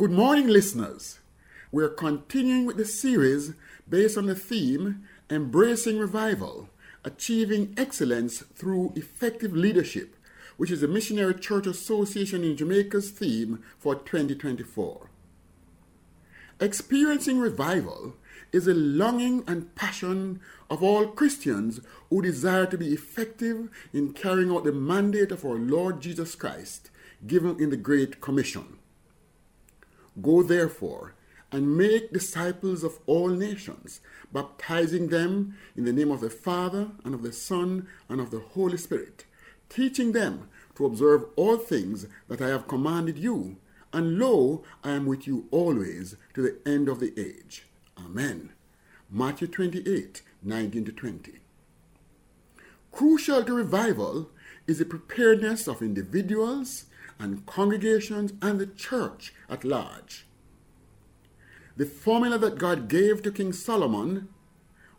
Good morning, listeners. We're continuing with the series based on the theme Embracing Revival Achieving Excellence Through Effective Leadership, which is the Missionary Church Association in Jamaica's theme for 2024. Experiencing revival is a longing and passion of all Christians who desire to be effective in carrying out the mandate of our Lord Jesus Christ given in the Great Commission. Go therefore and make disciples of all nations, baptizing them in the name of the Father and of the Son and of the Holy Spirit, teaching them to observe all things that I have commanded you. And lo, I am with you always to the end of the age. Amen. Matthew 28 19 to 20. Crucial to revival is the preparedness of individuals and congregations and the church at large. The formula that God gave to King Solomon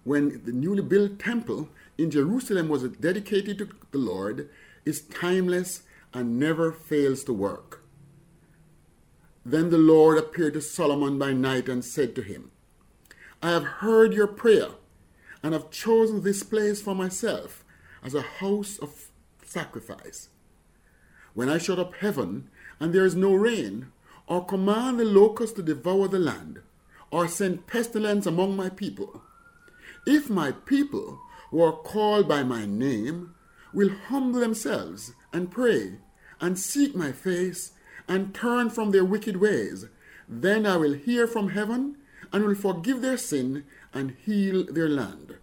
when the newly built temple in Jerusalem was dedicated to the Lord is timeless and never fails to work. Then the Lord appeared to Solomon by night and said to him, I have heard your prayer and have chosen this place for myself as a house of sacrifice. When I shut up heaven and there is no rain, or command the locusts to devour the land, or send pestilence among my people, if my people who are called by my name will humble themselves and pray and seek my face and turn from their wicked ways, then I will hear from heaven and will forgive their sin and heal their land.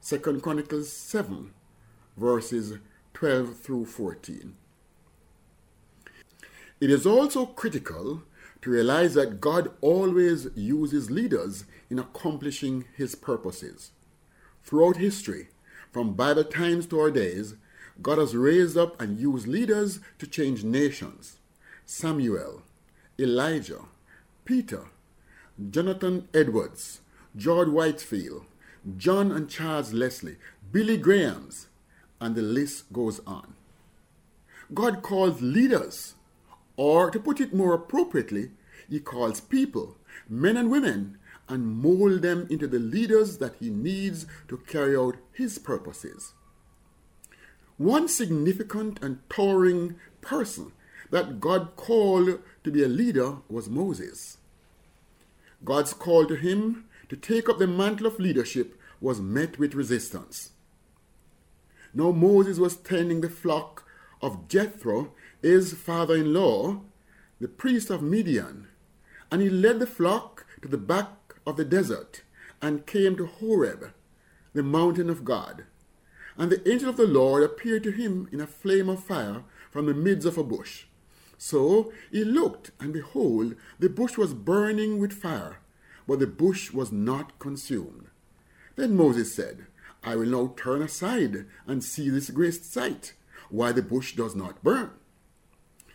Second Chronicles 7 verses 12 through 14. It is also critical to realize that God always uses leaders in accomplishing his purposes. Throughout history, from Bible times to our days, God has raised up and used leaders to change nations. Samuel, Elijah, Peter, Jonathan Edwards, George Whitefield, John and Charles Wesley, Billy Grahams, and the list goes on. God calls leaders, or to put it more appropriately, He calls people, men and women, and mold them into the leaders that He needs to carry out His purposes. One significant and towering person that God called to be a leader was Moses. God's call to him to take up the mantle of leadership was met with resistance. Now Moses was tending the flock of Jethro, his father in law, the priest of Midian, and he led the flock to the back of the desert and came to Horeb, the mountain of God. And the angel of the Lord appeared to him in a flame of fire from the midst of a bush. So he looked, and behold, the bush was burning with fire, but the bush was not consumed. Then Moses said, I will now turn aside and see this great sight, why the bush does not burn.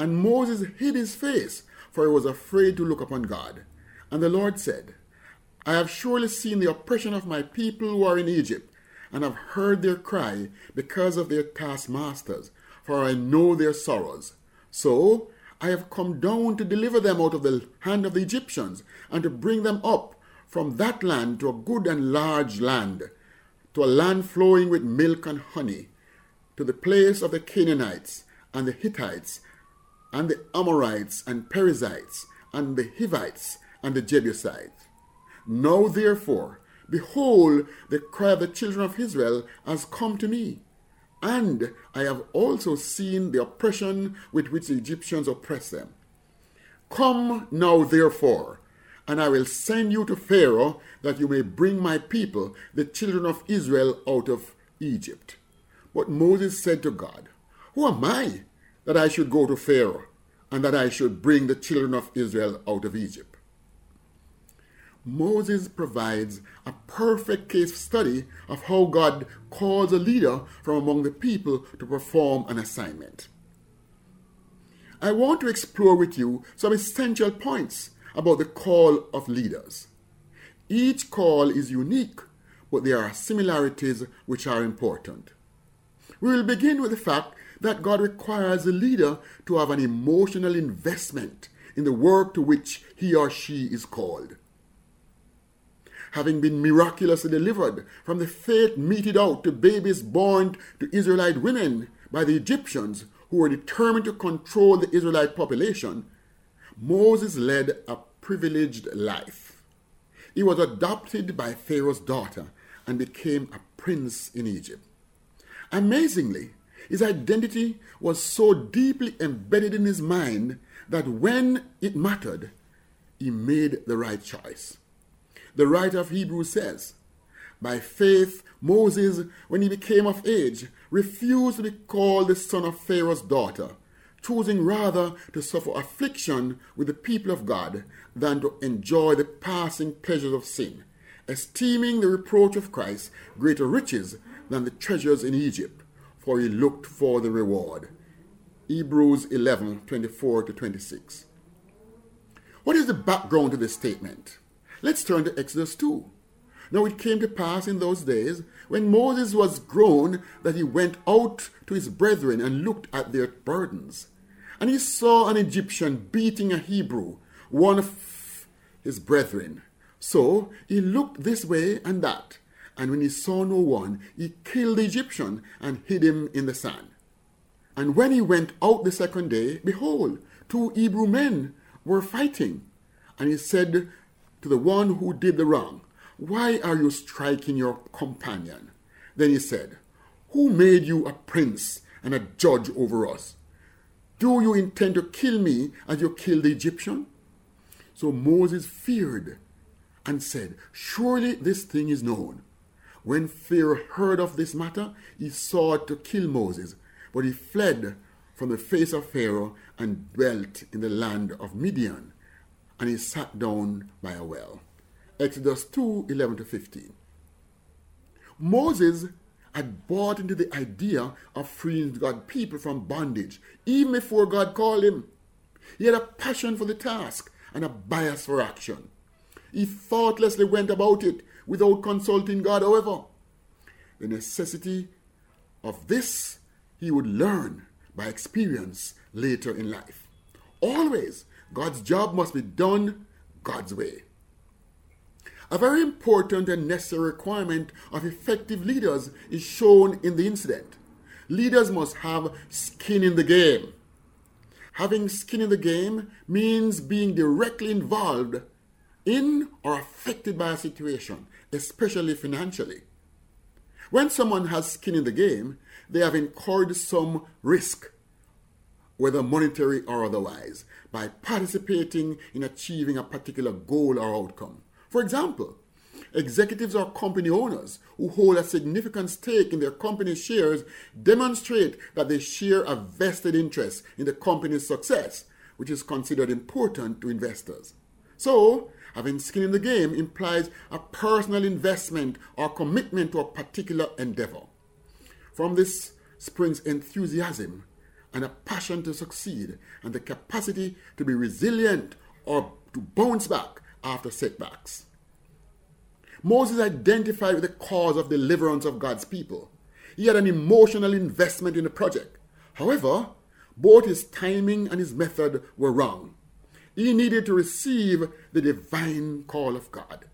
And Moses hid his face, for he was afraid to look upon God. And the Lord said, I have surely seen the oppression of my people who are in Egypt, and have heard their cry because of their taskmasters, for I know their sorrows. So I have come down to deliver them out of the hand of the Egyptians, and to bring them up from that land to a good and large land, to a land flowing with milk and honey, to the place of the Canaanites, and the Hittites, and the Amorites, and Perizzites, and the Hivites, and the Jebusites. Now therefore, behold, the cry of the children of Israel has come to me and I have also seen the oppression with which the Egyptians oppress them. Come now, therefore, and I will send you to Pharaoh, that you may bring my people, the children of Israel, out of Egypt. But Moses said to God, Who am I that I should go to Pharaoh, and that I should bring the children of Israel out of Egypt. Moses provides a perfect case study of how God calls a leader from among the people to perform an assignment. I want to explore with you some essential points about the call of leaders. Each call is unique, but there are similarities which are important. We will begin with the fact that God requires a leader to have an emotional investment in the work to which he or she is called. Having been miraculously delivered from the fate meted out to babies born to Israelite women by the Egyptians who were determined to control the Israelite population, Moses led a privileged life. He was adopted by Pharaoh's daughter and became a prince in Egypt. Amazingly, his identity was so deeply embedded in his mind that when it mattered, he made the right choice. The writer of Hebrews says, By faith, Moses, when he became of age, refused to be called the son of Pharaoh's daughter, choosing rather to suffer affliction with the people of God than to enjoy the passing pleasures of sin, esteeming the reproach of Christ greater riches than the treasures in Egypt, for he looked for the reward. Hebrews 11 24 to 26. What is the background to this statement? Let's turn to Exodus 2. Now it came to pass in those days, when Moses was grown, that he went out to his brethren and looked at their burdens. And he saw an Egyptian beating a Hebrew, one of his brethren. So he looked this way and that, and when he saw no one, he killed the Egyptian and hid him in the sand. And when he went out the second day, behold, two Hebrew men were fighting. And he said to the one who did the wrong, Why are you striking your companion? Then he said, Who made you a prince and a judge over us? Do you intend to kill me as you killed the Egyptian? So Moses feared and said, Surely this thing is known. When Pharaoh heard of this matter, he sought to kill Moses, but he fled from the face of Pharaoh and dwelt in the land of Midian and he sat down by a well. Exodus 2 11 to 15. Moses had bought into the idea of freeing God's people from bondage even before God called him. He had a passion for the task and a bias for action. He thoughtlessly went about it without consulting God, however. The necessity of this he would learn by experience later in life. Always God's job must be done God's way. A very important and necessary requirement of effective leaders is shown in the incident. Leaders must have skin in the game. Having skin in the game means being directly involved in or affected by a situation, especially financially. When someone has skin in the game, they have incurred some risk, whether monetary or otherwise by participating in achieving a particular goal or outcome. For example, executives or company owners who hold a significant stake in their company's shares demonstrate that they share a vested interest in the company's success, which is considered important to investors. So, having skin in the game implies a personal investment or commitment to a particular endeavor. From this springs enthusiasm and a passion to succeed and the capacity to be resilient or to bounce back after setbacks. Moses identified with the cause of deliverance of God's people. He had an emotional investment in the project. However, both his timing and his method were wrong. He needed to receive the divine call of God.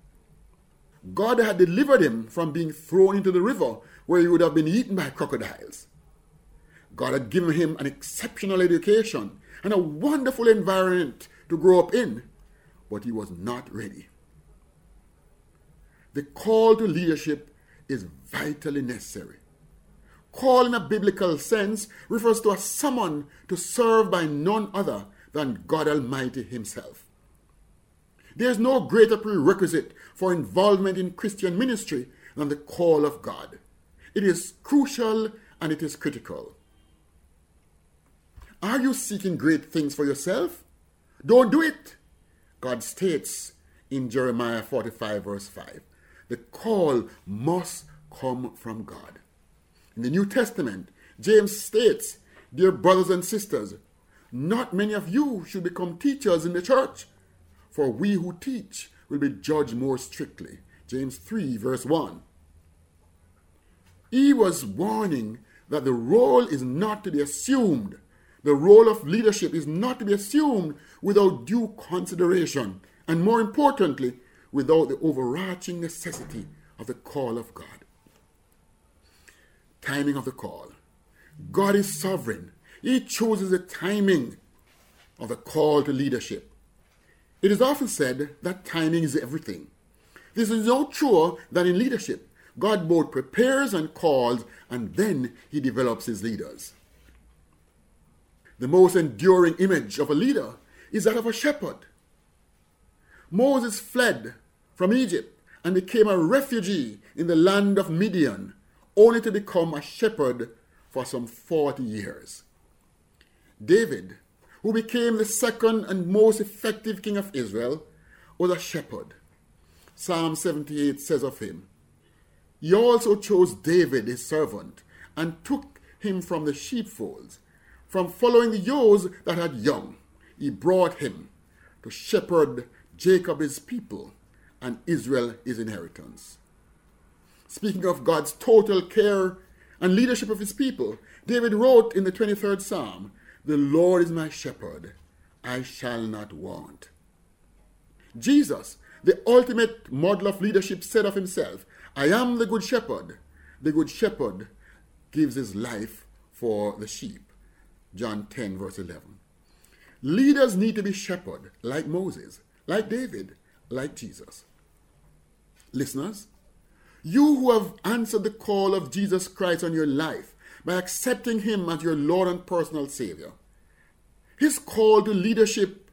God had delivered him from being thrown into the river where he would have been eaten by crocodiles. God had given him an exceptional education and a wonderful environment to grow up in, but he was not ready. The call to leadership is vitally necessary. Call in a biblical sense refers to a summon to serve by none other than God Almighty Himself. There is no greater prerequisite for involvement in Christian ministry than the call of God. It is crucial and it is critical. Are you seeking great things for yourself? Don't do it. God states in Jeremiah 45, verse 5 the call must come from God. In the New Testament, James states, Dear brothers and sisters, not many of you should become teachers in the church, for we who teach will be judged more strictly. James 3, verse 1. He was warning that the role is not to be assumed. The role of leadership is not to be assumed without due consideration, and more importantly, without the overarching necessity of the call of God. Timing of the call. God is sovereign. He chooses the timing of the call to leadership. It is often said that timing is everything. This is no truer than in leadership. God both prepares and calls, and then he develops his leaders. The most enduring image of a leader is that of a shepherd. Moses fled from Egypt and became a refugee in the land of Midian, only to become a shepherd for some 40 years. David, who became the second and most effective king of Israel, was a shepherd. Psalm 78 says of him, He also chose David his servant and took him from the sheepfolds, from following the ewes that had young. He brought him to shepherd Jacob his people and Israel his inheritance. Speaking of God's total care and leadership of his people, David wrote in the 23rd Psalm, The Lord is my shepherd, I shall not want. Jesus, the ultimate model of leadership, said of himself, I am the good shepherd. The good shepherd gives his life for the sheep. John 10, verse 11. Leaders need to be shepherd, like Moses, like David, like Jesus. Listeners, you who have answered the call of Jesus Christ on your life by accepting Him as your Lord and personal Savior, His call to leadership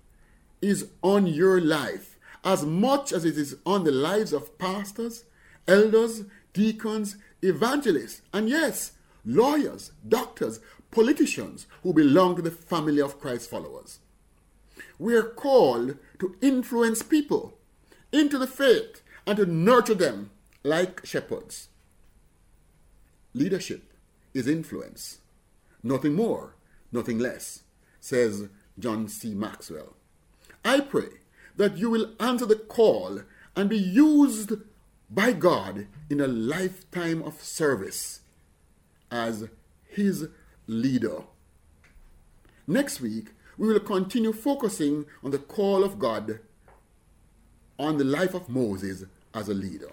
is on your life as much as it is on the lives of pastors, elders, deacons, evangelists, and yes, lawyers, doctors, politicians who belong to the family of Christ followers. We are called to influence people into the faith and to nurture them like shepherds. Leadership is influence, nothing more, nothing less, says John C. Maxwell. I pray that you will answer the call and be used by God in a lifetime of service as His leader. Next week, we will continue focusing on the call of God on the life of Moses as a leader.